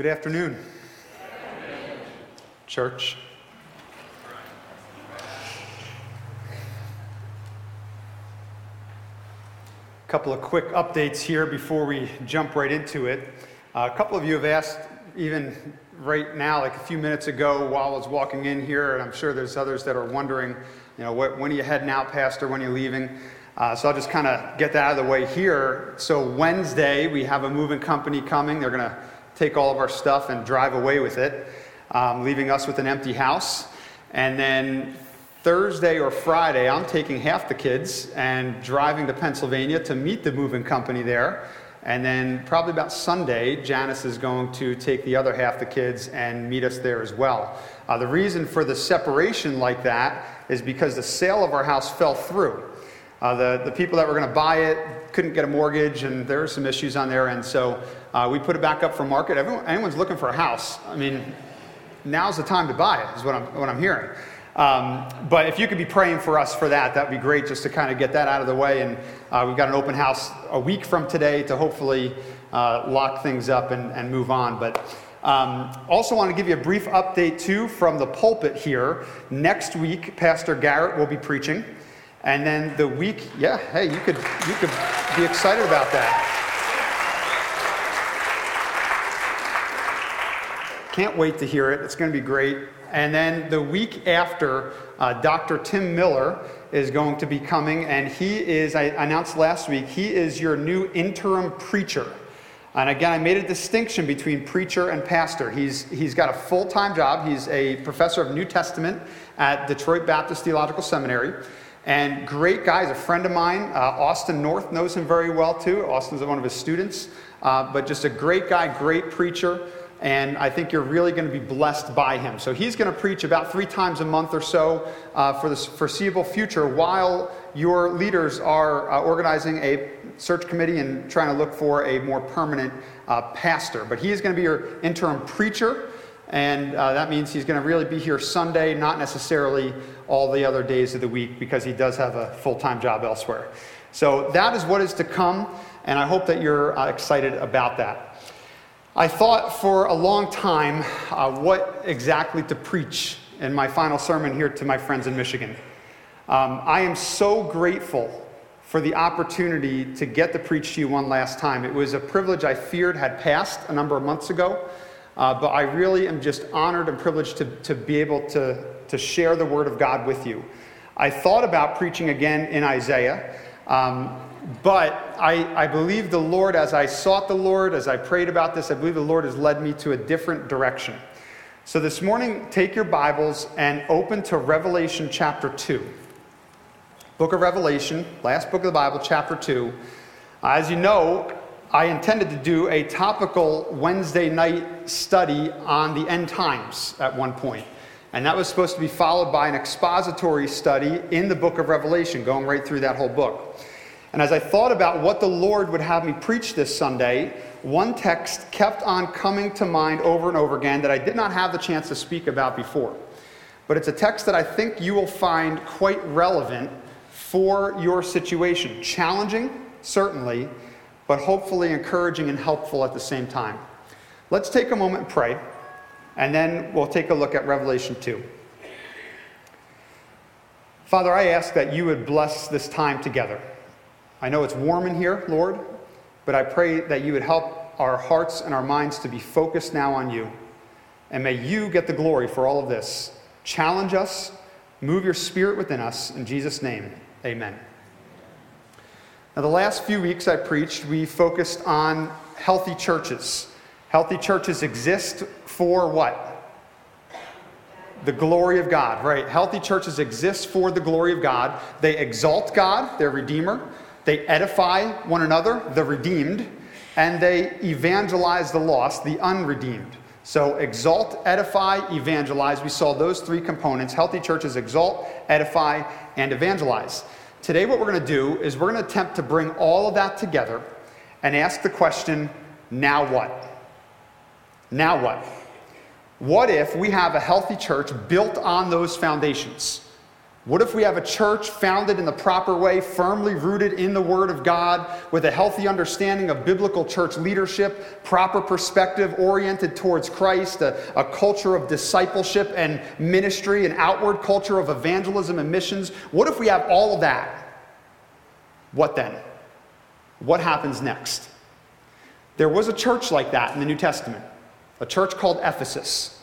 Good afternoon, church. A couple of quick updates here before we jump right into it. Uh, a couple of you have asked, even right now, like a few minutes ago while I was walking in here, and I'm sure there's others that are wondering, you know, what, when are you heading out, Pastor? When are you leaving? Uh, so I'll just kind of get that out of the way here. So Wednesday, we have a moving company coming. They're going to take all of our stuff and drive away with it, um, leaving us with an empty house. And then Thursday or Friday, I'm taking half the kids and driving to Pennsylvania to meet the moving company there. And then probably about Sunday, Janice is going to take the other half the kids and meet us there as well. Uh, the reason for the separation like that is because the sale of our house fell through. Uh, the, the people that were going to buy it couldn't get a mortgage, and there were some issues on there. And so uh, we put it back up for market. Everyone, anyone's looking for a house. I mean, now's the time to buy it, is what I'm, what I'm hearing. Um, but if you could be praying for us for that, that'd be great just to kind of get that out of the way. And uh, we've got an open house a week from today to hopefully uh, lock things up and, and move on. But um, also want to give you a brief update too from the pulpit here. Next week, Pastor Garrett will be preaching. And then the week, yeah, hey, you could, you could be excited about that. Can't wait to hear it. It's going to be great. And then the week after, uh, Dr. Tim Miller is going to be coming, and he is, I announced last week, he is your new interim preacher. And again, I made a distinction between preacher and pastor. He's, he's got a full time job, he's a professor of New Testament at Detroit Baptist Theological Seminary. And great guy, he's a friend of mine. Uh, Austin North knows him very well too. Austin's one of his students. Uh, but just a great guy, great preacher. And I think you're really going to be blessed by him. So he's going to preach about three times a month or so uh, for the foreseeable future while your leaders are uh, organizing a search committee and trying to look for a more permanent uh, pastor. But he is going to be your interim preacher. And uh, that means he's going to really be here Sunday, not necessarily all the other days of the week, because he does have a full time job elsewhere. So that is what is to come, and I hope that you're uh, excited about that. I thought for a long time uh, what exactly to preach in my final sermon here to my friends in Michigan. Um, I am so grateful for the opportunity to get to preach to you one last time. It was a privilege I feared had passed a number of months ago. Uh, but I really am just honored and privileged to, to be able to, to share the Word of God with you. I thought about preaching again in Isaiah, um, but I, I believe the Lord, as I sought the Lord, as I prayed about this, I believe the Lord has led me to a different direction. So this morning, take your Bibles and open to Revelation chapter 2. Book of Revelation, last book of the Bible, chapter 2. As you know, I intended to do a topical Wednesday night study on the end times at one point. And that was supposed to be followed by an expository study in the book of Revelation, going right through that whole book. And as I thought about what the Lord would have me preach this Sunday, one text kept on coming to mind over and over again that I did not have the chance to speak about before. But it's a text that I think you will find quite relevant for your situation. Challenging, certainly, but hopefully encouraging and helpful at the same time. Let's take a moment and pray, and then we'll take a look at Revelation 2. Father, I ask that you would bless this time together. I know it's warm in here, Lord, but I pray that you would help our hearts and our minds to be focused now on you. And may you get the glory for all of this. Challenge us, move your spirit within us. In Jesus' name, amen. Now, the last few weeks I preached, we focused on healthy churches. Healthy churches exist for what? The glory of God, right? Healthy churches exist for the glory of God. They exalt God, their Redeemer. They edify one another, the redeemed. And they evangelize the lost, the unredeemed. So, exalt, edify, evangelize. We saw those three components. Healthy churches exalt, edify, and evangelize. Today, what we're going to do is we're going to attempt to bring all of that together and ask the question now what? Now what? What if we have a healthy church built on those foundations? What if we have a church founded in the proper way, firmly rooted in the Word of God, with a healthy understanding of biblical church leadership, proper perspective oriented towards Christ, a, a, culture of discipleship and ministry, an outward culture of evangelism and missions? What if we have all of that? What then? What happens next? There was a church like that in the New Testament, a church called Ephesus.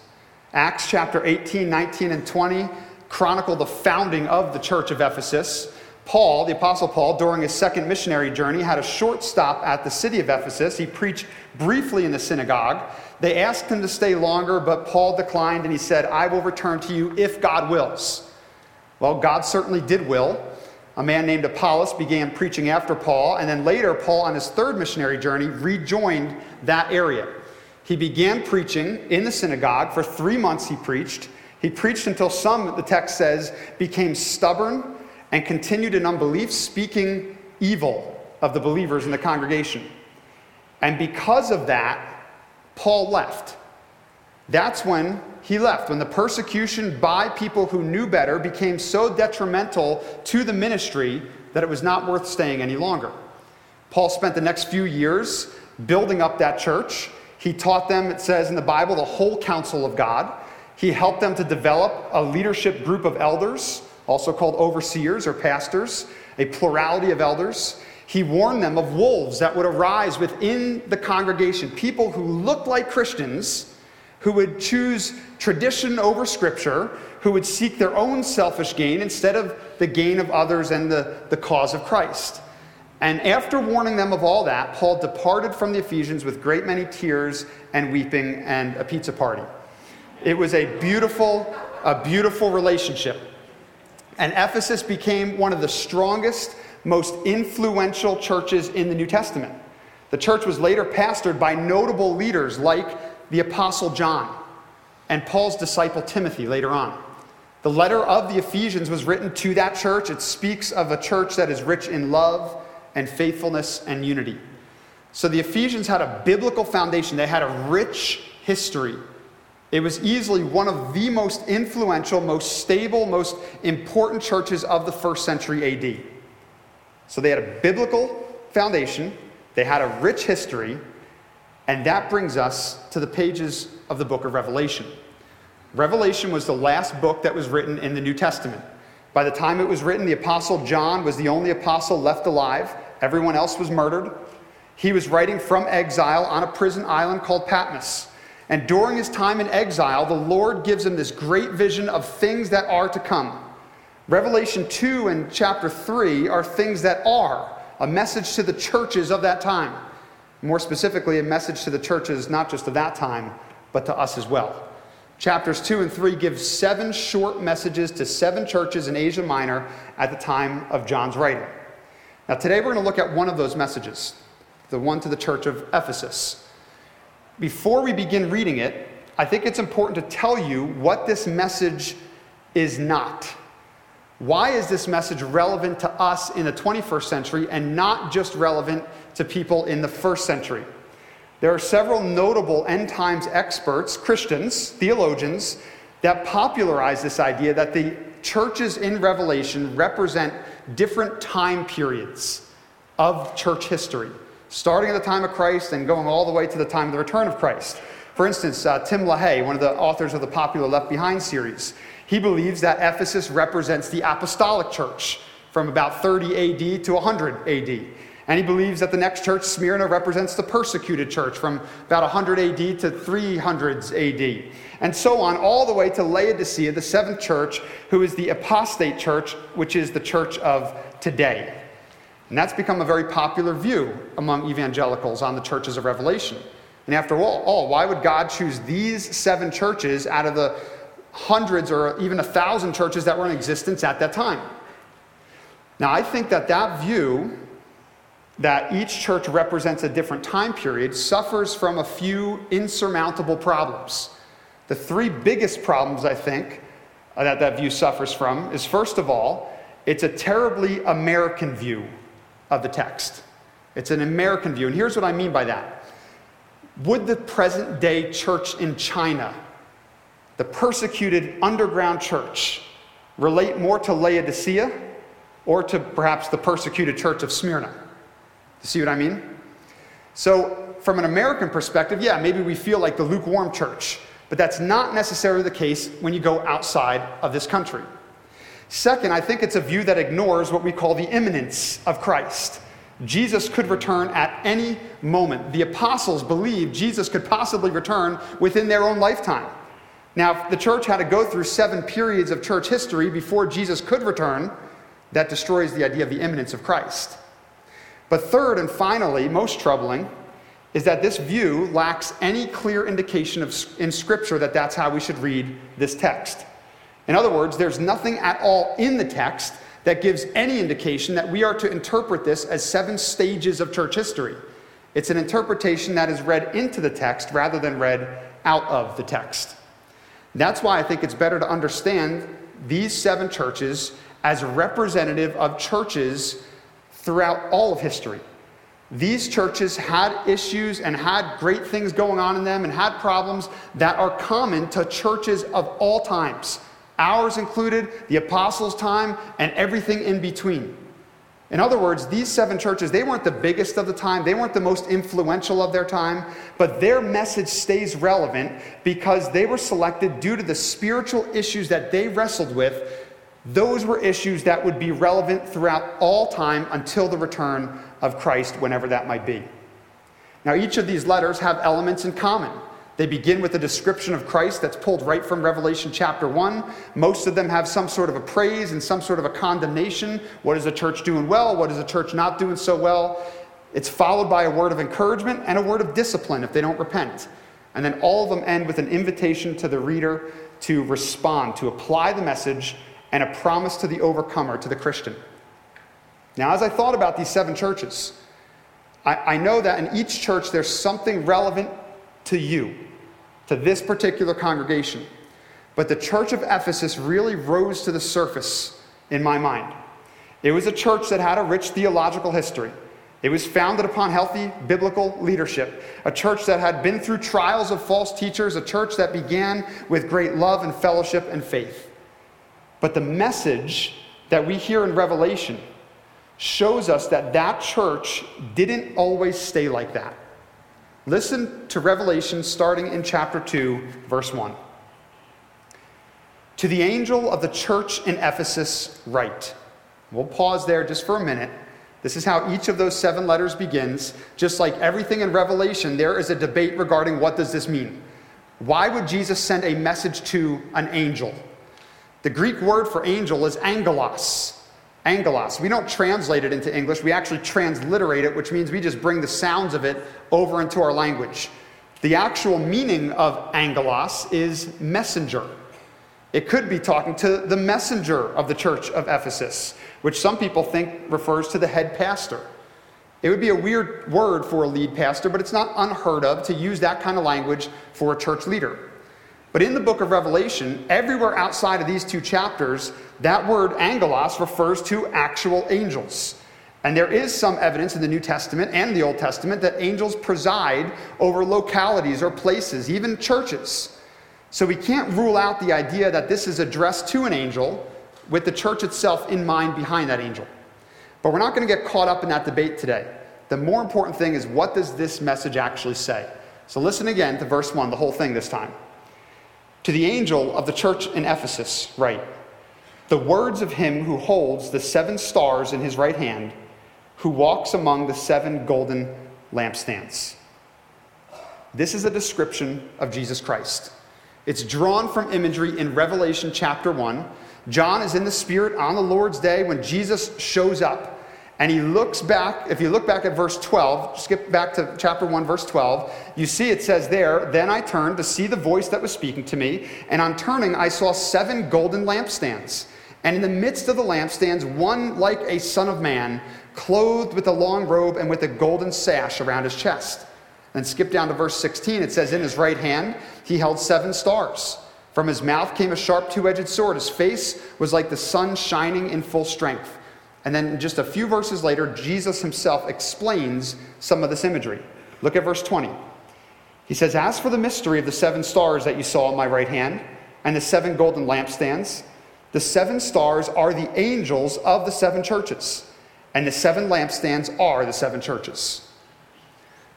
Acts chapter 18, 19, and 20 chronicle the founding of the church of Ephesus. Paul, the Apostle Paul, during his second missionary journey, had a short stop at the city of Ephesus. He preached briefly in the synagogue. They asked him to stay longer, but Paul declined and he said, I will return to you if God wills. Well, God certainly did will. A man named Apollos began preaching after Paul, and then later, Paul, on his third missionary journey, rejoined that area. He began preaching in the synagogue. For three months, he preached. He preached until some, the text says, became stubborn and continued in unbelief, speaking evil of the believers in the congregation. And because of that, Paul left. That's when he left, when the persecution by people who knew better became so detrimental to the ministry that it was not worth staying any longer. Paul spent the next few years building up that church. He taught them, it says in the Bible, the whole counsel of God. He helped them to develop a leadership group of elders, also called overseers or pastors, a plurality of elders. He warned them of wolves that would arise within the congregation, people who looked like Christians, who would choose tradition over scripture, who would seek their own selfish gain instead of the gain of others and the, the cause of Christ. And after warning them of all that, Paul departed from the Ephesians with great many tears and weeping and a pizza party. It was a beautiful, a beautiful relationship. And Ephesus became one of the strongest, most influential churches in the New Testament. The church was later pastored by notable leaders like the Apostle John and Paul's disciple Timothy later on. The letter of the Ephesians was written to that church. It speaks of a church that is rich in love and faithfulness and unity. So the Ephesians had a biblical foundation, they had a rich history it was easily one of the most influential, most stable, most important churches of the first century AD. So they had a biblical foundation, they had a rich history, and that brings us to the pages of the book of Revelation. Revelation was the last book that was written in the New Testament. By the time it was written, the Apostle John was the only apostle left alive. Everyone else was murdered. He was writing from exile on a prison island called Patmos. And during his time in exile, the Lord gives him this great vision of things that are to come. Revelation 2 and chapter 3 are things that are, a message to the churches of that time. More specifically, a message to the churches not just of that time, but to us as well. Chapters 2 and 3 give seven short messages to seven churches in Asia Minor at the time of John's writing. Now, today we're going to look at one of those messages, the one to the church of Ephesus before we begin reading it, I think it's important to tell you what this message is not. Why is this message relevant to us in the 21st century and not just relevant to people in the first century? There are several notable end times experts, Christians, theologians, that popularize this idea that the churches in Revelation represent different time periods of church history starting at the time of Christ and going all the way to the time of the return of Christ. For instance, uh, Tim LaHaye, one of the authors of the popular Left Behind series, he believes that Ephesus represents the apostolic church from about 30 AD to 100 AD. And he believes that the next church, Smyrna, represents the persecuted church from about 100 AD to 300 AD. And so on, all the way to Laodicea, the seventh church, who is the apostate church, which is the church of today. And that's become a very popular view among evangelicals on the churches of Revelation. And after all, why would God choose these seven churches out of the hundreds or even a thousand churches that were in existence at that time? Now, I think that that view, that each church represents a different time period, suffers from a few insurmountable problems. The three biggest problems, I think, uh, that that view suffers from is first of all, it's a terribly American view of the text. It's an American view. And here's what I mean by that. Would the present day church in China, the persecuted underground church, relate more to Laodicea or to perhaps the persecuted church of Smyrna? You see what I mean? So, from an American perspective, yeah, maybe we feel like the lukewarm church, but that's not necessarily the case when you go outside of this country. Second, I think it's a view that ignores what we call the imminence of Christ. Jesus could return at any moment. The apostles believed Jesus could possibly return within their own lifetime. Now, if the church had to go through seven periods of church history before Jesus could return, that destroys the idea of the imminence of Christ. But third and finally, most troubling, is that this view lacks any clear indication of, in Scripture that that's how we should read this text. In other words, there's nothing at all in the text that gives any indication that we are to interpret this as seven stages of church history. It's an interpretation that is read into the text rather than read out of the text. That's why I think it's better to understand these seven churches as representative of churches throughout all of history. These churches had issues and had great things going on in them and had problems that are common to churches of all times, ours included, the apostles' time, and everything in between. In other words, these seven churches, they weren't the biggest of the time, they weren't the most influential of their time, but their message stays relevant because they were selected due to the spiritual issues that they wrestled with. Those were issues that would be relevant throughout all time until the return of Christ, whenever that might be. Now, each of these letters have elements in common. They begin with a description of Christ that's pulled right from Revelation chapter 1. Most of them have some sort of a praise and some sort of a condemnation. What is the church doing well? What is the church not doing so well? It's followed by a word of encouragement and a word of discipline if they don't repent. And then all of them end with an invitation to the reader to respond, to apply the message, and a promise to the overcomer, to the Christian. Now, as I thought about these seven churches, I, I know that in each church there's something relevant to you to this particular congregation. But the church of Ephesus really rose to the surface in my mind. It was a church that had a rich theological history. It was founded upon healthy biblical leadership, a church that had been through trials of false teachers, a church that began with great love and fellowship and faith. But the message that we hear in Revelation shows us that that church didn't always stay like that. Listen to Revelation starting in chapter 2, verse 1. To the angel of the church in Ephesus, write. We'll pause there just for a minute. This is how each of those seven letters begins. Just like everything in Revelation, there is a debate regarding what does this mean? Why would Jesus send a message to an angel? The Greek word for angel is angelos angelos. We don't translate it into English, we actually transliterate it, which means we just bring the sounds of it over into our language. The actual meaning of angelos is messenger. It could be talking to the messenger of the church of Ephesus, which some people think refers to the head pastor. It would be a weird word for a lead pastor, but it's not unheard of to use that kind of language for a church leader. But in the book of Revelation, everywhere outside of these two chapters, that word angelos refers to actual angels. And there is some evidence in the New Testament and the Old Testament that angels preside over localities or places, even churches. So we can't rule out the idea that this is addressed to an angel with the church itself in mind behind that angel. But we're not going to get caught up in that debate today. The more important thing is what does this message actually say? So listen again to verse 1, the whole thing this time. To the angel of the church in Ephesus, write the words of him who holds the seven stars in his right hand, who walks among the seven golden lampstands. This is a description of Jesus Christ. It's drawn from imagery in Revelation chapter 1. John is in the Spirit on the Lord's day when Jesus shows up and he looks back, if you look back at verse 12, skip back to chapter 1, verse 12, you see it says there, Then I turned to see the voice that was speaking to me, and on turning I saw seven golden lampstands. And in the midst of the lampstands, one like a son of man, clothed with a long robe and with a golden sash around his chest. Then skip down to verse 16, it says, In his right hand he held seven stars. From his mouth came a sharp two edged sword. His face was like the sun shining in full strength. And then just a few verses later, Jesus himself explains some of this imagery. Look at verse 20. He says, As for the mystery of the seven stars that you saw in my right hand, and the seven golden lampstands, The seven stars are the angels of the seven churches, and the seven lampstands are the seven churches.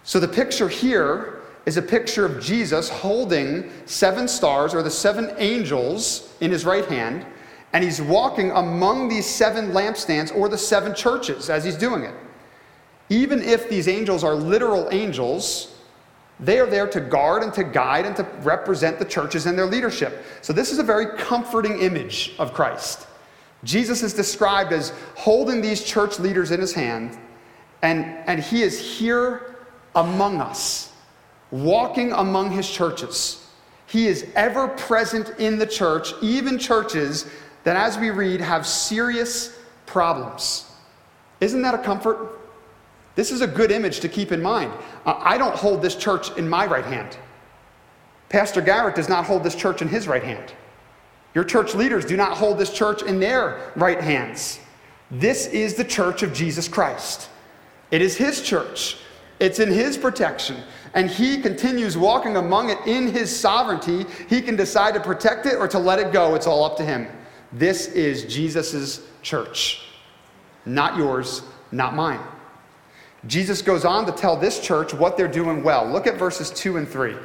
So the picture here is a picture of Jesus holding seven stars or the seven angels in his right hand, and he's walking among these seven lampstands or the seven churches as he's doing it. Even if these angels are literal angels, they are there to guard and to guide and to represent the churches and their leadership. So, this is a very comforting image of Christ. Jesus is described as holding these church leaders in his hand, and, and he is here among us, walking among his churches. He is ever present in the church, even churches that, as we read, have serious problems. Isn't that a comfort? This is a good image to keep in mind. I don't hold this church in my right hand. Pastor Garrett does not hold this church in his right hand. Your church leaders do not hold this church in their right hands. This is the church of Jesus Christ. It is his church. It's in his protection. And he continues walking among it in his sovereignty. He can decide to protect it or to let it go. It's all up to him. This is Jesus' church. Not yours, not mine. Jesus goes on to tell this church what they're doing well. Look at verses 2 and 3.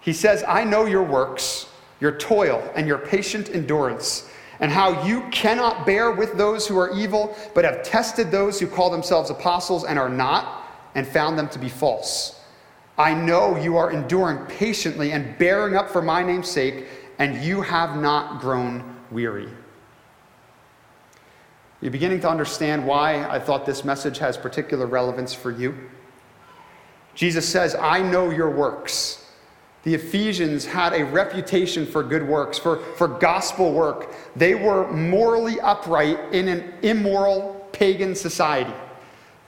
He says, I know your works, your toil, and your patient endurance, and how you cannot bear with those who are evil, but have tested those who call themselves apostles and are not, and found them to be false. I know you are enduring patiently and bearing up for my name's sake, and you have not grown weary. You're beginning to understand why I thought this message has particular relevance for you. Jesus says, I know your works. The Ephesians had a reputation for good works, for, for gospel work. They were morally upright in an immoral pagan society.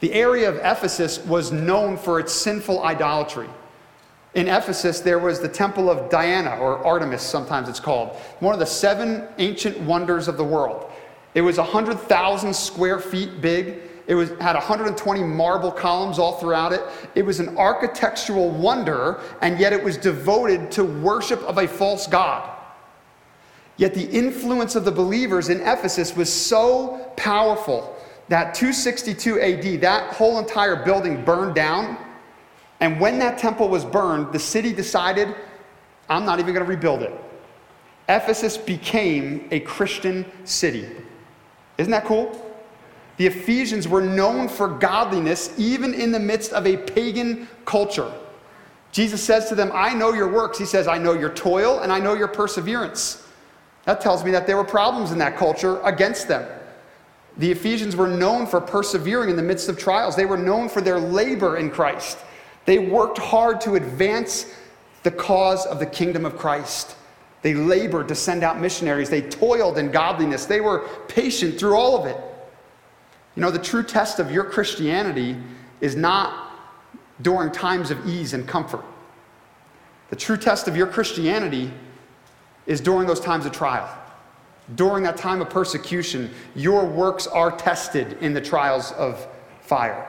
The area of Ephesus was known for its sinful idolatry. In Ephesus, there was the temple of Diana, or Artemis, sometimes it's called, one of the seven ancient wonders of the world. It was 100,000 square feet big. It was, had 120 marble columns all throughout it. It was an architectural wonder, and yet it was devoted to worship of a false god. Yet the influence of the believers in Ephesus was so powerful that 262 AD, that whole entire building burned down. And when that temple was burned, the city decided, I'm not even going to rebuild it. Ephesus became a Christian city. Isn't that cool? The Ephesians were known for godliness even in the midst of a pagan culture. Jesus says to them, I know your works. He says, I know your toil and I know your perseverance. That tells me that there were problems in that culture against them. The Ephesians were known for persevering in the midst of trials, they were known for their labor in Christ. They worked hard to advance the cause of the kingdom of Christ. They labored to send out missionaries. They toiled in godliness. They were patient through all of it. You know, the true test of your Christianity is not during times of ease and comfort. The true test of your Christianity is during those times of trial. During that time of persecution, your works are tested in the trials of fire.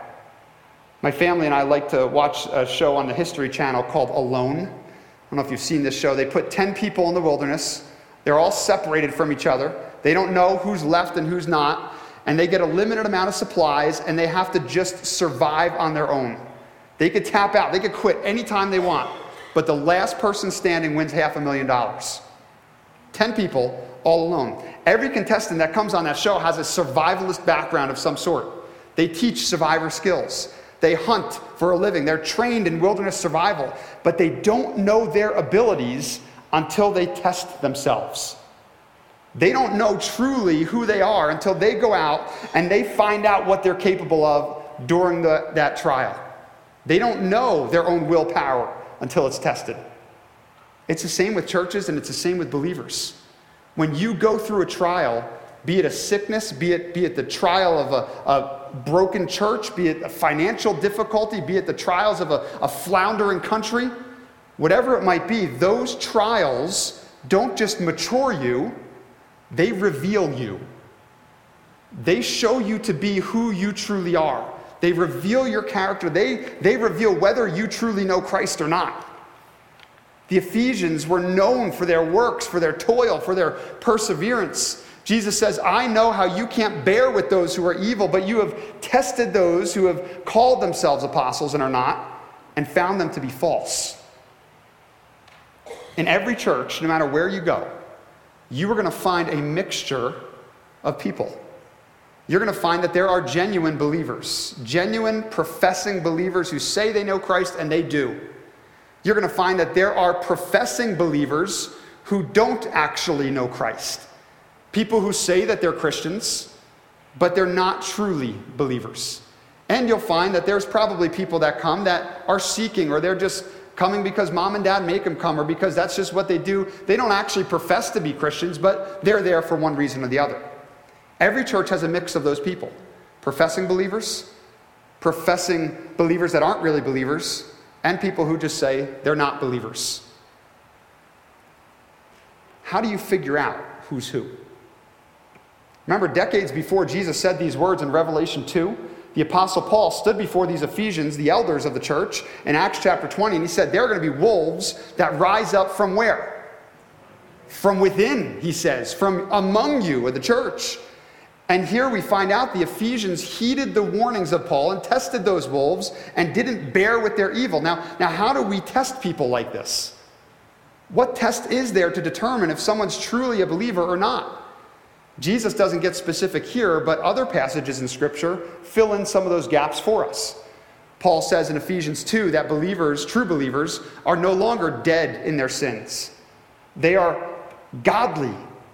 My family and I like to watch a show on the History Channel called Alone. I don't know if you've seen this show. They put 10 people in the wilderness. They're all separated from each other. They don't know who's left and who's not. And they get a limited amount of supplies and they have to just survive on their own. They could tap out, they could quit anytime they want. But the last person standing wins half a million dollars. 10 people all alone. Every contestant that comes on that show has a survivalist background of some sort. They teach survivor skills. They hunt for a living. They're trained in wilderness survival, but they don't know their abilities until they test themselves. They don't know truly who they are until they go out and they find out what they're capable of during the, that trial. They don't know their own willpower until it's tested. It's the same with churches and it's the same with believers. When you go through a trial, be it a sickness, be it, be it the trial of a, broken church, be it a financial difficulty, be it the trials of a, a floundering country, whatever it might be, those trials don't just mature you, they reveal you. They show you to be who you truly are. They reveal your character. They, they reveal whether you truly know Christ or not. The Ephesians were known for their works, for their toil, for their perseverance. Jesus says, I know how you can't bear with those who are evil, but you have tested those who have called themselves apostles and are not, and found them to be false. In every church, no matter where you go, you are going to find a mixture of people. You're going to find that there are genuine believers, genuine professing believers who say they know Christ and they do. You're going to find that there are professing believers who don't actually know Christ. People who say that they're Christians, but they're not truly believers. And you'll find that there's probably people that come that are seeking or they're just coming because mom and dad make them come or because that's just what they do. They don't actually profess to be Christians, but they're there for one reason or the other. Every church has a mix of those people professing believers, professing believers that aren't really believers, and people who just say they're not believers. How do you figure out who's who? Remember, decades before Jesus said these words in Revelation 2, the Apostle Paul stood before these Ephesians, the elders of the church, in Acts chapter 20, and he said, There are going to be wolves that rise up from where? From within, he says, from among you of the church. And here we find out the Ephesians heeded the warnings of Paul and tested those wolves and didn't bear with their evil. Now, now how do we test people like this? What test is there to determine if someone's truly a believer or not? Jesus doesn't get specific here, but other passages in Scripture fill in some of those gaps for us. Paul says in Ephesians 2 that believers, true believers, are no longer dead in their sins. They are godly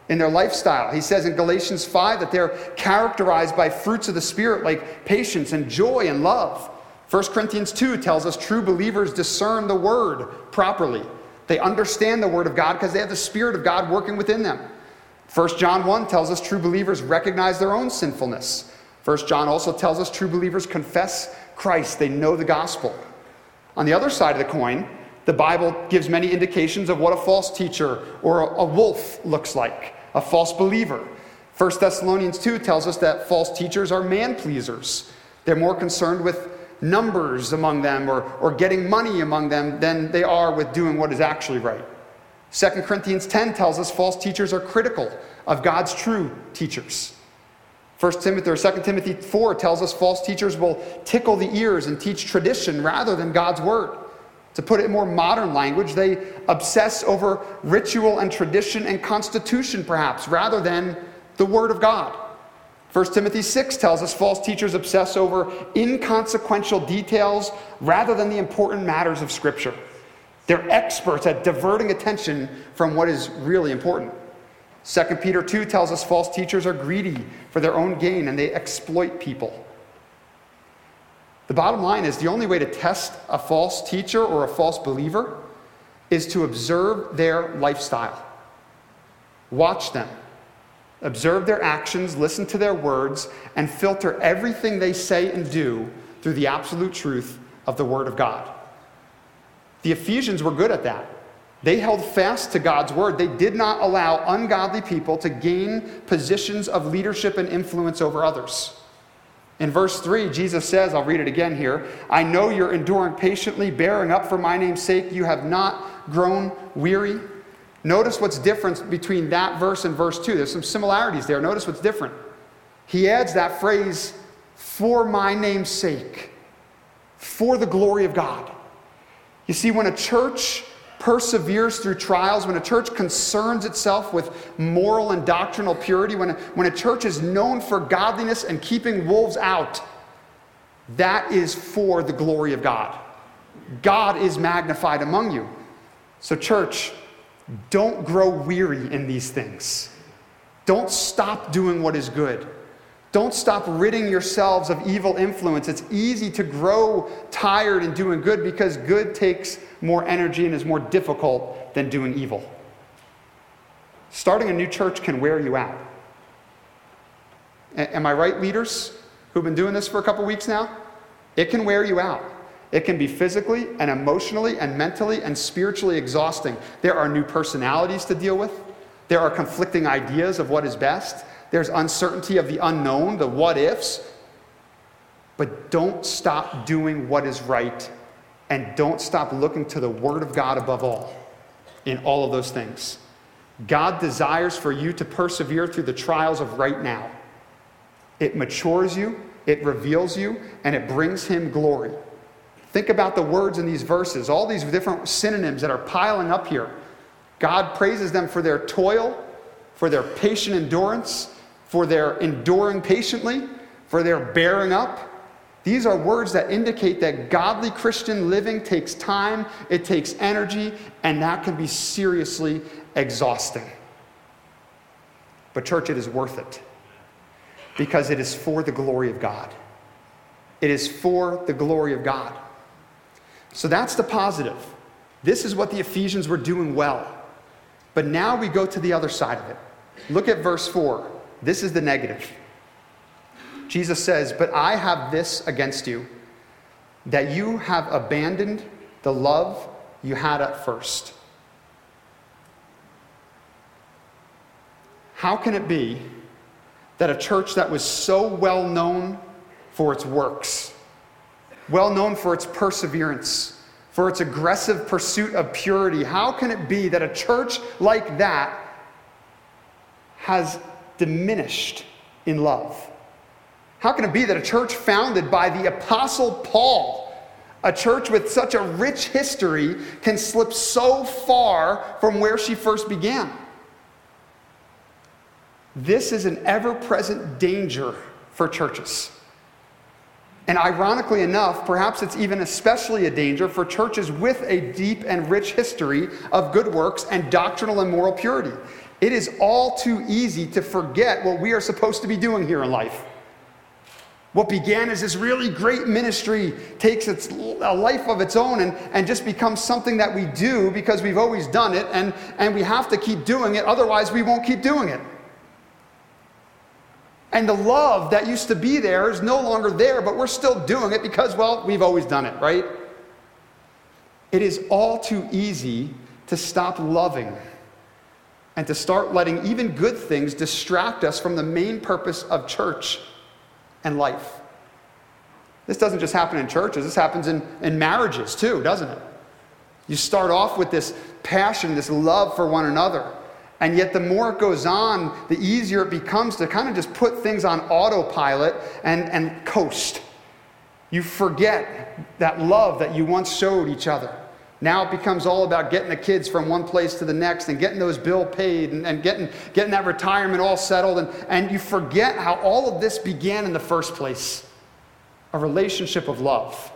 in their lifestyle. He says in Galatians 5 that they're characterized by fruits of the Spirit like patience and joy and love. 1 Corinthians 2 tells us true believers discern the Word properly. They understand the Word of God because they have the Spirit of God working within them. 1 John 1 tells us true believers recognize their own sinfulness. 1 John also tells us true believers confess Christ, they know the gospel. On the other side of the coin, the Bible gives many indications of what a false teacher or a, wolf looks like, a false believer. 1 Thessalonians 2 tells us that false teachers are man pleasers. They're more concerned with numbers among them or, or getting money among them than they are with doing what is actually right. 2 Corinthians 10 tells us false teachers are critical of God's true teachers. 1 Timothy or 2 Timothy 4 tells us false teachers will tickle the ears and teach tradition rather than God's word. To put it in more modern language, they obsess over ritual and tradition and constitution, perhaps, rather than the Word of God. 1 Timothy 6 tells us false teachers obsess over inconsequential details rather than the important matters of Scripture. They're experts at diverting attention from what is really important. 2 Peter 2 tells us false teachers are greedy for their own gain and they exploit people. The bottom line is the only way to test a false teacher or a false believer is to observe their lifestyle. Watch them. Observe their actions, listen to their words, and filter everything they say and do through the absolute truth of the Word of God. The Ephesians were good at that. They held fast to God's word. They did not allow ungodly people to gain positions of leadership and influence over others. In verse 3, Jesus says, I'll read it again here I know you're enduring patiently, bearing up for my name's sake. You have not grown weary. Notice what's different between that verse and verse 2. There's some similarities there. Notice what's different. He adds that phrase, for my name's sake, for the glory of God. You see, when a church perseveres through trials, when a church concerns itself with moral and doctrinal purity, when a, when a church is known for godliness and keeping wolves out, that is for the glory of God. God is magnified among you. So, church, don't grow weary in these things. Don't stop doing what is good. Don't stop ridding yourselves of evil influence. It's easy to grow tired in doing good because good takes more energy and is more difficult than doing evil. Starting a new church can wear you out. A- am I right, leaders who've been doing this for a couple weeks now? It can wear you out. It can be physically and emotionally and mentally and spiritually exhausting. There are new personalities to deal with. There are conflicting ideas of what is best. There's uncertainty of the unknown, the what ifs. But don't stop doing what is right and don't stop looking to the Word of God above all. in all of those things. God desires for you to persevere through the trials of right now. It matures you, it reveals you, and it brings Him glory. Think about the words in these verses, all these different synonyms that are piling up here. God praises them for their toil, for their patient endurance, for their enduring patiently, for their bearing up. These are words that indicate that godly Christian living takes time, it takes energy, and that can be seriously exhausting. But, church, it is worth it because it is for the glory of God. It is for the glory of God. So that's the positive. This is what the Ephesians were doing well. But now we go to the other side of it. Look at verse 4. This is the negative. Jesus says, But I have this against you, that you have abandoned the love you had at first. How can it be that a church that was so well known for its works, well known for its perseverance, for its aggressive pursuit of purity, how can it be that a church like that has diminished in love? How can it be that a church founded by the Apostle Paul, a church with such a rich history, can slip so far from where she first began? This is an ever present danger for churches. And ironically enough, perhaps it's even especially a danger for churches with a deep and rich history of good works and doctrinal and moral purity. It is all too easy to forget what we are supposed to be doing here in life. What began as this really great ministry takes its, a life of its own and, and just becomes something that we do because we've always done it and, and we have to keep doing it, otherwise, we won't keep doing it. And the love that used to be there is no longer there, but we're still doing it because, well, we've always done it, right? It is all too easy to stop loving and to start letting even good things distract us from the main purpose of church and life. This doesn't just happen in churches, this happens in, in marriages too, doesn't it? You start off with this passion, this love for one another. And yet, the more it goes on, the easier it becomes to kind of just put things on autopilot and, and coast. You forget that love that you once showed each other. Now it becomes all about getting the kids from one place to the next and getting those bill paid and, and getting, getting that retirement all settled. And, and you forget how all of this began in the first place a relationship of love.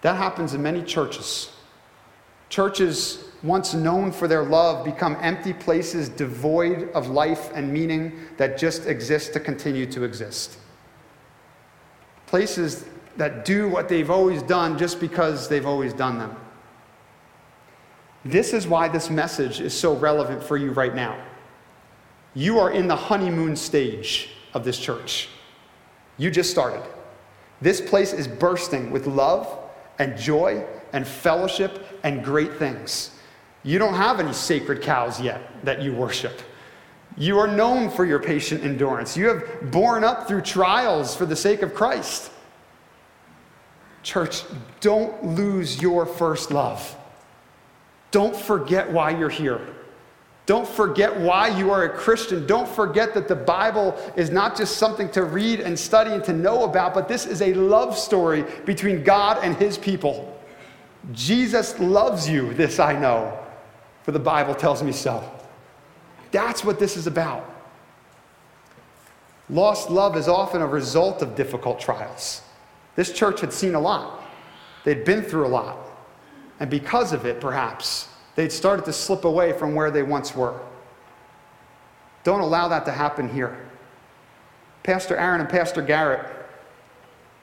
That happens in many churches. Churches, once known for their love, become empty places devoid of life and meaning that just exist to continue to exist. Places that do what they've always done just because they've always done them. This is why this message is so relevant for you right now. You are in the honeymoon stage of this church. You just started. This place is bursting with love and joy and fellowship and great things. You don't have any sacred cows yet that you worship. You are known for your patient endurance. You have borne up through trials for the sake of Christ. Church, don't lose your first love. Don't forget why you're here. Don't forget why you are a Christian. Don't forget that the Bible is not just something to read and study and to know about, but this is a love story between God and his people. Jesus loves you, this I know, for the Bible tells me so. That's what this is about. Lost love is often a result of difficult trials. This church had seen a lot, they'd been through a lot. And because of it, perhaps, they'd started to slip away from where they once were. Don't allow that to happen here. Pastor Aaron and Pastor Garrett,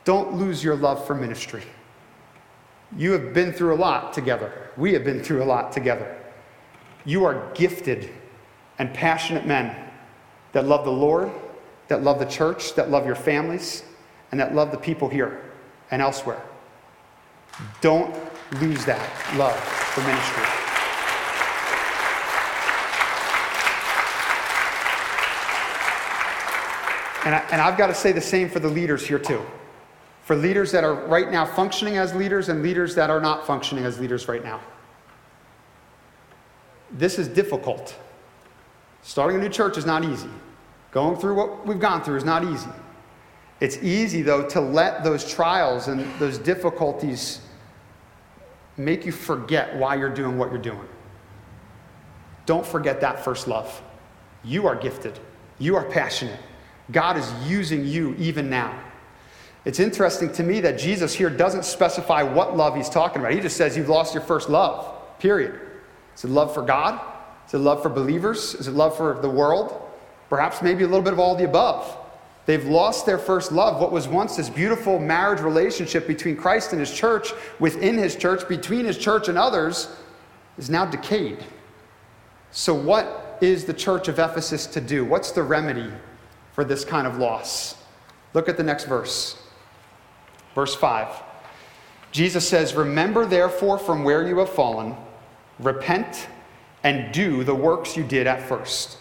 don't lose your love for ministry. You have been through a lot together. We have been through a lot together. You are gifted and passionate men that love the Lord, that love the church, that love your families, and that love the people here and elsewhere. Don't lose that love for ministry. And, I, I've got to say the same for the leaders here, too. For leaders that are right now functioning as leaders and leaders that are not functioning as leaders right now. this is difficult. Starting a new church is not easy. Going through what we've gone through is not easy. It's easy, though, to let those trials and those difficulties make you forget why you're doing what you're doing. Don't forget that first love. You are gifted, you are passionate. God is using you even now. It's interesting to me that Jesus here doesn't specify what love he's talking about. He just says you've lost your first love, period. Is it love for God? Is it love for believers? Is it love for the world? Perhaps maybe a little bit of all the above. They've lost their first love. What was once this beautiful marriage relationship between Christ and his church, within his church, between his church and others, is now decayed. So, what is the church of Ephesus to do? What's the remedy for this kind of loss? Look at the next verse. Verse 5. Jesus says, Remember therefore from where you have fallen, repent and do the works you did at first.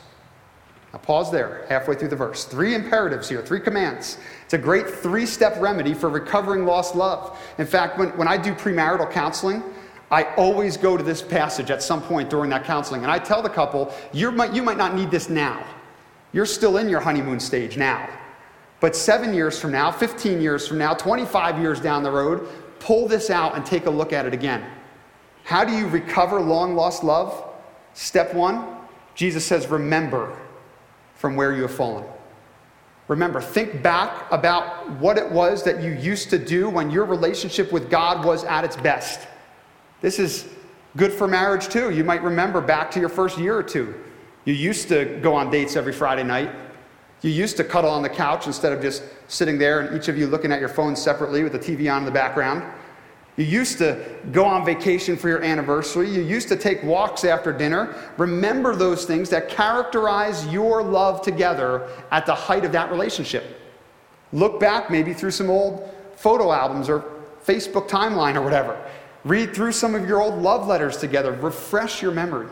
Now, pause there, halfway through the verse. Three imperatives here, three commands. It's a great three step remedy for recovering lost love. In fact, when, when I do premarital counseling, I always go to this passage at some point during that counseling. And I tell the couple, you might, you might not need this now. You're still in your honeymoon stage now. But seven years from now, 15 years from now, 25 years down the road, pull this out and take a look at it again. How do you recover long lost love? Step one, Jesus says, remember from where you have fallen. Remember, think back about what it was that you used to do when your relationship with God was at its best. This is good for marriage too. You might remember back to your first year or two. You used to go on dates every Friday night. You used to cuddle on the couch instead of just sitting there and each of you looking at your phones separately with the TV on in the background. You used to go on vacation for your anniversary. You used to take walks after dinner. Remember those things that characterize your love together at the height of that relationship. Look back maybe through some old photo albums or Facebook timeline or whatever. Read through some of your old love letters together. Refresh your memory.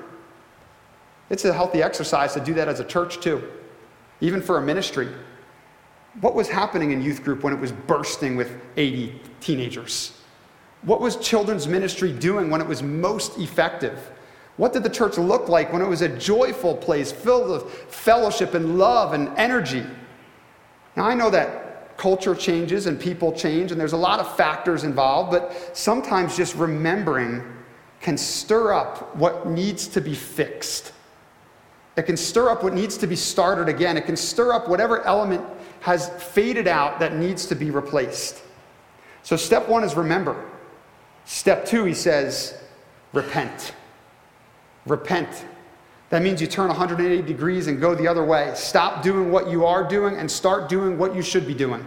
It's a healthy exercise to do that as a church, too, even for a ministry. What was happening in youth group when it was bursting with 80 teenagers? What was children's ministry doing when it was most effective? What did the church look like when it was a joyful place filled with fellowship and love and energy? Now, I know that culture changes and people change, and there's a lot of factors involved, but sometimes just remembering can stir up what needs to be fixed. It can stir up what needs to be started again. It can stir up whatever element has faded out that needs to be replaced. So, step one is remember. Step two, he says, repent. Repent. That means you turn 180 degrees and go the other way. Stop doing what you are doing and start doing what you should be doing.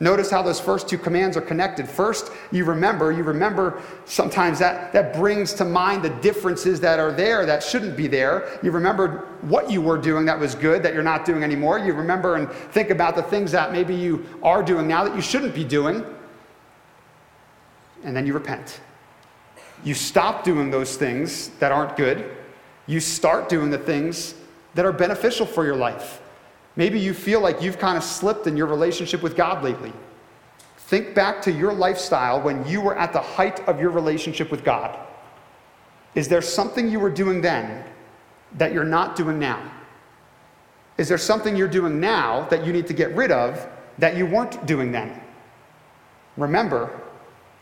Notice how those first two commands are connected. First, you remember. You remember sometimes that, that brings to mind the differences that are there that shouldn't be there. You remember what you were doing that was good that you're not doing anymore. You remember and think about the things that maybe you are doing now that you shouldn't be doing and then you repent. You stop doing those things that aren't good. You start doing the things that are beneficial for your life. Maybe you feel like you've kind of slipped in your relationship with God lately. Think back to your lifestyle when you were at the height of your relationship with God. Is there something you were doing then that you're not doing now? Is there something you're doing now that you need to get rid of that you weren't doing then? Remember,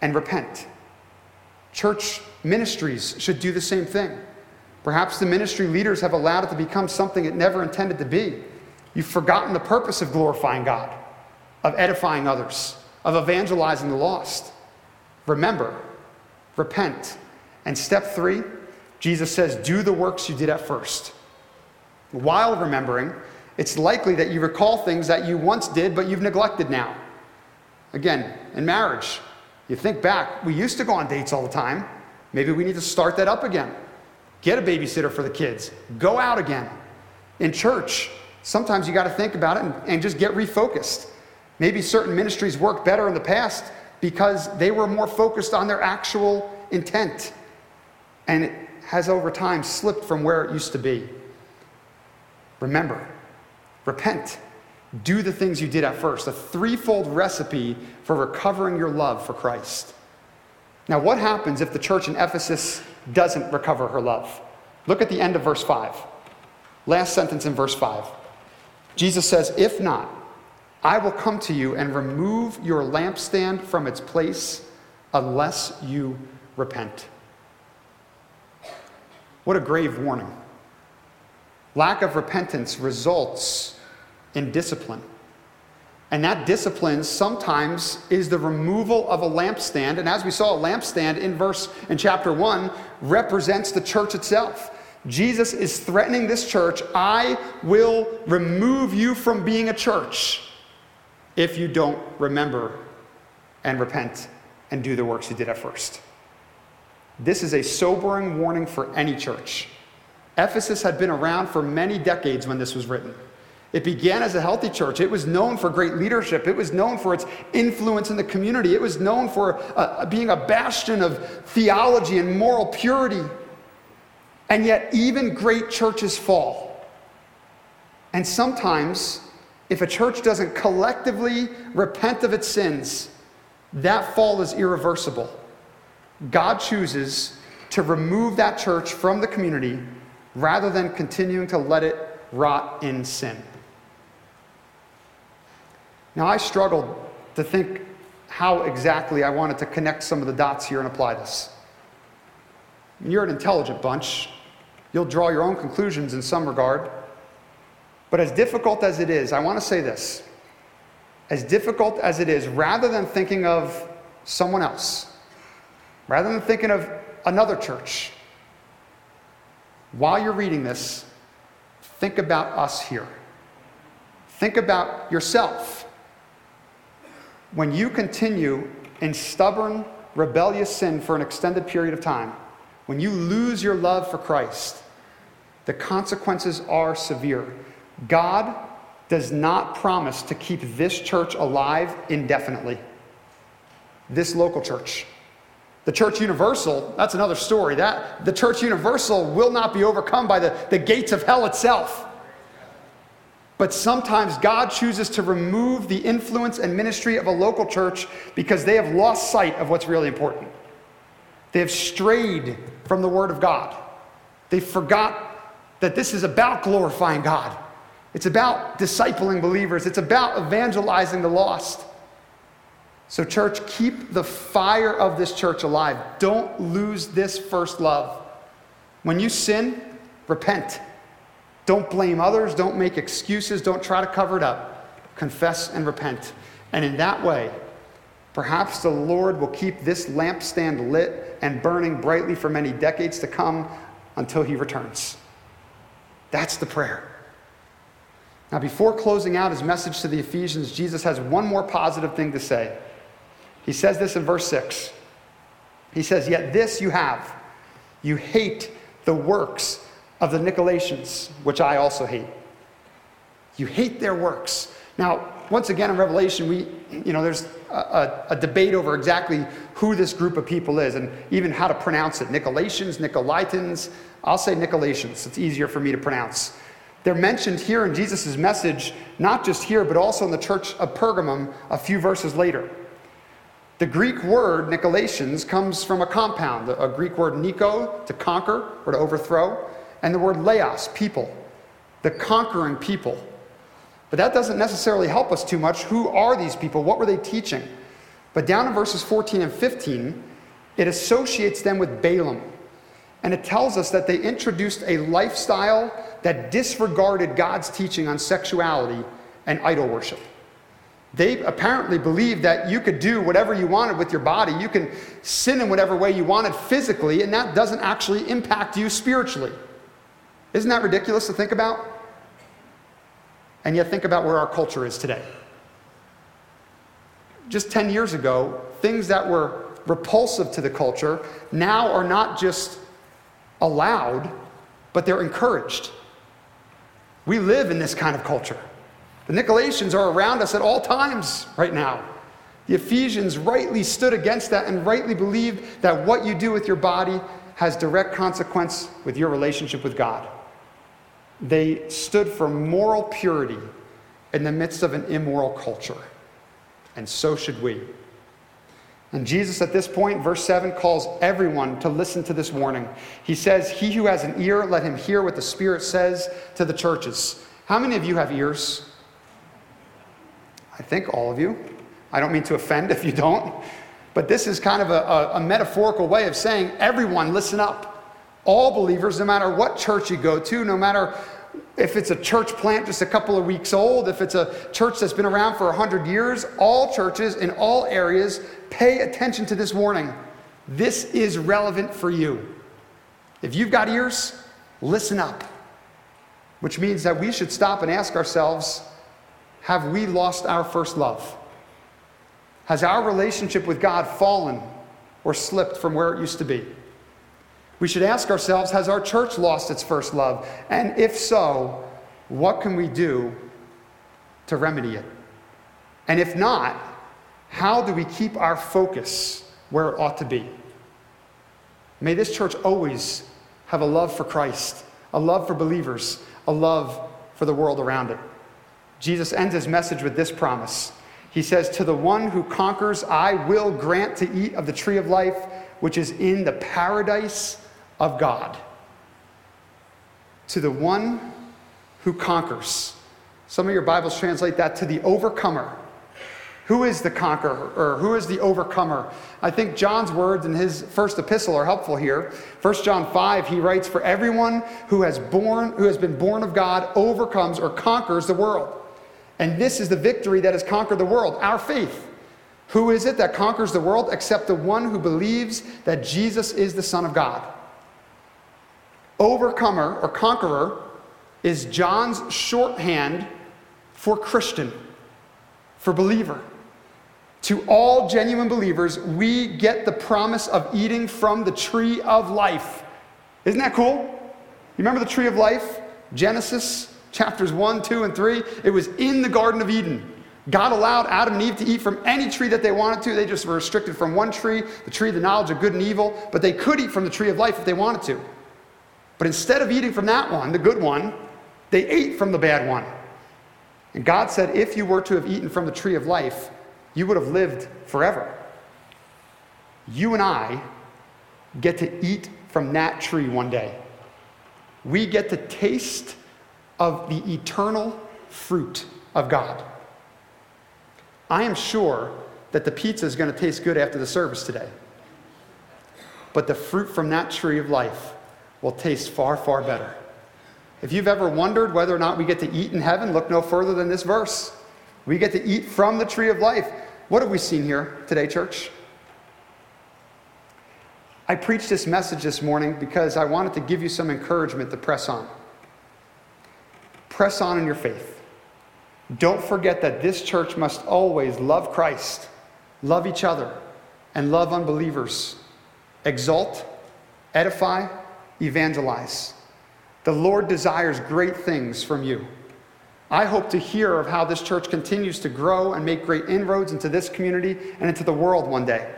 and repent. Church ministries should do the same thing. Perhaps the ministry leaders have allowed it to become something it never intended to be. You've forgotten the purpose of glorifying God, of edifying others, of evangelizing the lost. Remember, repent. And step three, Jesus says, do the works you did at first. While remembering, it's likely that you recall things that you once did but you've neglected now. Again, in marriage, you think back, we used to go on dates all the time. Maybe we need to start that up again. Get a babysitter for the kids. Go out again. In church, sometimes you got to think about it and, and just get refocused. Maybe certain ministries worked better in the past because they were more focused on their actual intent. And it has over time slipped from where it used to be. Remember, repent. Do the things you did at first. A threefold recipe for recovering your love for Christ. Now, what happens if the church in Ephesus doesn't recover her love? Look at the end of verse 5. Last sentence in verse 5. Jesus says, If not, I will come to you and remove your lampstand from its place unless you repent. What a grave warning. Lack of repentance results in discipline. And that discipline sometimes is the removal of a lampstand. And as we saw, a lampstand in verse in chapter 1 represents the church itself. Jesus is threatening this church, I will remove you from being a church if you don't remember and repent and do the works you did at first. This is a sobering warning for any church. Ephesus had been around for many decades when this was written. It began as a healthy church. It was known for great leadership. It was known for its influence in the community. It was known for uh, being a bastion of theology and moral purity. And yet, even great churches fall. And sometimes, if a church doesn't collectively repent of its sins, that fall is irreversible. God chooses to remove that church from the community rather than continuing to let it rot in sin. Now, I struggled to think how exactly I wanted to connect some of the dots here and apply this. You're an intelligent bunch. You'll draw your own conclusions in some regard. But as difficult as it is, I want to say this. As difficult as it is, rather than thinking of someone else, rather than thinking of another church, while you're reading this, think about us here. Think about yourself. When you continue in stubborn, rebellious sin for an extended period of time, when you lose your love for Christ, the consequences are severe. God does not promise to keep this church alive indefinitely. This local church. The church universal, that's another story. That the church universal will not be overcome by the, the gates of hell itself. But sometimes God chooses to remove the influence and ministry of a local church because they have lost sight of what's really important. They have strayed from the Word of God. They forgot that this is about glorifying God. It's about discipling believers. It's about evangelizing the lost. So, church, keep the fire of this church alive. Don't lose this first love. When you sin, repent. Don't blame others. Don't make excuses. Don't try to cover it up. Confess and repent. And in that way, perhaps the Lord will keep this lampstand lit and burning brightly for many decades to come until he returns. That's the prayer. Now, before closing out his message to the Ephesians, Jesus has one more positive thing to say. He says this in verse 6. He says, Yet this you have. You hate the works of the Nicolaitans, which I also hate. You hate their works. Now, once again in Revelation, we, you know, there's a, a, debate over exactly who this group of people is and even how to pronounce it. Nicolaitans, Nicolaitans. I'll say Nicolaitans. It's easier for me to pronounce. They're mentioned here in Jesus' message, not just here, but also in the church of Pergamum a few verses later. The Greek word Nicolaitans comes from a compound, a Greek word Nico, to conquer or to overthrow, and the word laos, people, the conquering people. But that doesn't necessarily help us too much. Who are these people? What were they teaching? But down in verses 14 and 15, it associates them with Balaam. And it tells us that they introduced a lifestyle that disregarded God's teaching on sexuality and idol worship. They apparently believed that you could do whatever you wanted with your body. You can sin in whatever way you wanted physically, and that doesn't actually impact you spiritually. Isn't that ridiculous to think about? And yet, think about where our culture is today. Just 10 years ago, things that were repulsive to the culture now are not just allowed, but they're encouraged. We live in this kind of culture. The Nicolaitans are around us at all times right now. The Ephesians rightly stood against that and rightly believed that what you do with your body has direct consequence with your relationship with God. They stood for moral purity in the midst of an immoral culture. And so should we. And Jesus, at this point, verse 7, calls everyone to listen to this warning. He says, He who has an ear, let him hear what the Spirit says to the churches. How many of you have ears? I think all of you. I don't mean to offend if you don't. But this is kind of a, a, a metaphorical way of saying, everyone, listen up. All believers, no matter what church you go to, no matter if it's a church plant just a couple of weeks old, if it's a church that's been around for 100 years, all churches in all areas pay attention to this warning. This is relevant for you. If you've got ears, listen up. Which means that we should stop and ask ourselves have we lost our first love? Has our relationship with God fallen or slipped from where it used to be? We should ask ourselves Has our church lost its first love? And if so, what can we do to remedy it? And if not, how do we keep our focus where it ought to be? May this church always have a love for Christ, a love for believers, a love for the world around it. Jesus ends his message with this promise. He says, To the one who conquers, I will grant to eat of the tree of life, which is in the paradise of God. To the one who conquers. Some of your Bibles translate that to the overcomer. Who is the conqueror or who is the overcomer? I think John's words in his first epistle are helpful here. 1 John 5, he writes, For everyone who has born, who has been born of God overcomes or conquers the world. And this is the victory that has conquered the world, our faith. Who is it that conquers the world except the one who believes that Jesus is the Son of God? Overcomer or conqueror is John's shorthand for Christian, for believer. To all genuine believers, we get the promise of eating from the tree of life. Isn't that cool? You remember the tree of life? Genesis chapters 1, 2, and 3. It was in the Garden of Eden. God allowed Adam and Eve to eat from any tree that they wanted to. They just were restricted from one tree, the tree of the knowledge of good and evil, but they could eat from the tree of life if they wanted to. But instead of eating from that one, the good one, they ate from the bad one. And God said, if you were to have eaten from the tree of life, you would have lived forever. You and I get to eat from that tree one day. We get to taste of the eternal fruit of God. I am sure that the pizza is going to taste good after the service today. But the fruit from that tree of life will taste far, far better. If you've ever wondered whether or not we get to eat in heaven, look no further than this verse. We get to eat from the tree of life. What have we seen here today, church? I preached this message this morning because I wanted to give you some encouragement to press on. Press on in your faith. Don't forget that this church must always love Christ, love each other, and love unbelievers. Exalt, edify, evangelize. The Lord desires great things from you. I hope to hear of how this church continues to grow and make great inroads into this community and into the world one day.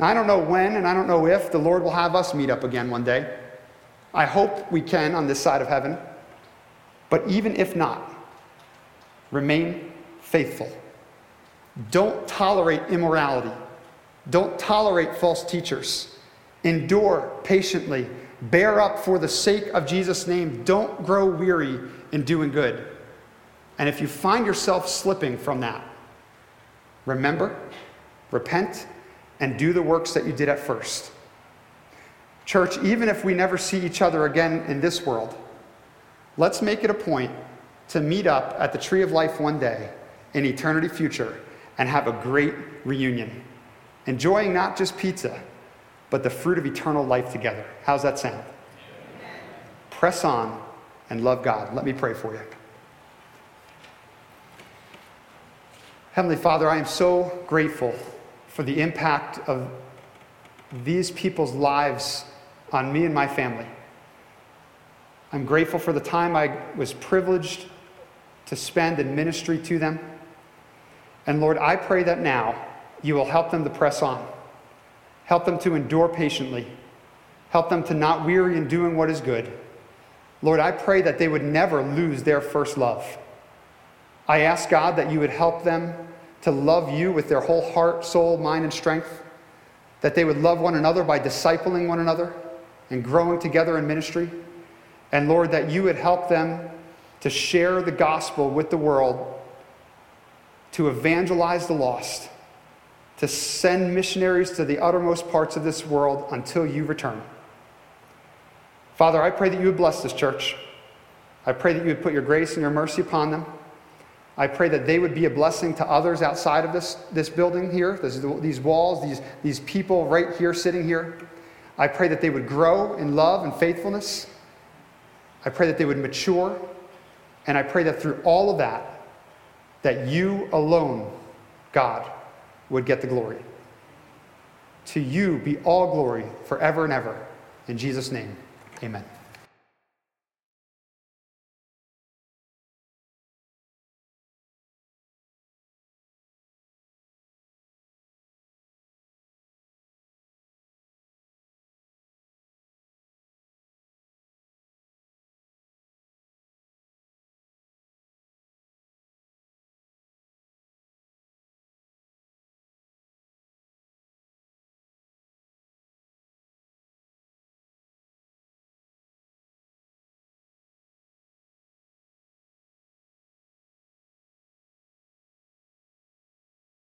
I don't know when and I don't know if the Lord will have us meet up again one day. I hope we can on this side of heaven. But even if not, remain faithful. Don't tolerate immorality. Don't tolerate false teachers. Endure patiently. Bear up for the sake of Jesus' name. Don't grow weary in doing good. And if you find yourself slipping from that, remember, repent, and do the works that you did at first. Church, even if we never see each other again in this world, Let's make it a point to meet up at the Tree of Life one day in eternity future and have a great reunion, enjoying not just pizza, but the fruit of eternal life together. How's that sound? Press on and love God. Let me pray for you. Heavenly Father, I am so grateful for the impact of these people's lives on me and my family. I'm grateful for the time I was privileged to spend in ministry to them. And Lord, I pray that now you will help them to press on, help them to endure patiently, help them to not weary in doing what is good. Lord, I pray that they would never lose their first love. I ask God that you would help them to love you with their whole heart, soul, mind, and strength, that they would love one another by discipling one another and growing together in ministry. And Lord, that you would help them to share the gospel with the world, to evangelize the lost, to send missionaries to the uttermost parts of this world until you return. Father, I pray that you would bless this church. I pray that you would put your grace and your mercy upon them. I pray that they would be a blessing to others outside of this, this building here, this, these walls, these, these people right here sitting here. I pray that they would grow in love and faithfulness. I pray that they would mature. And I pray that through all of that, that you alone, God, would get the glory. To you be all glory forever and ever. In Jesus' name, amen.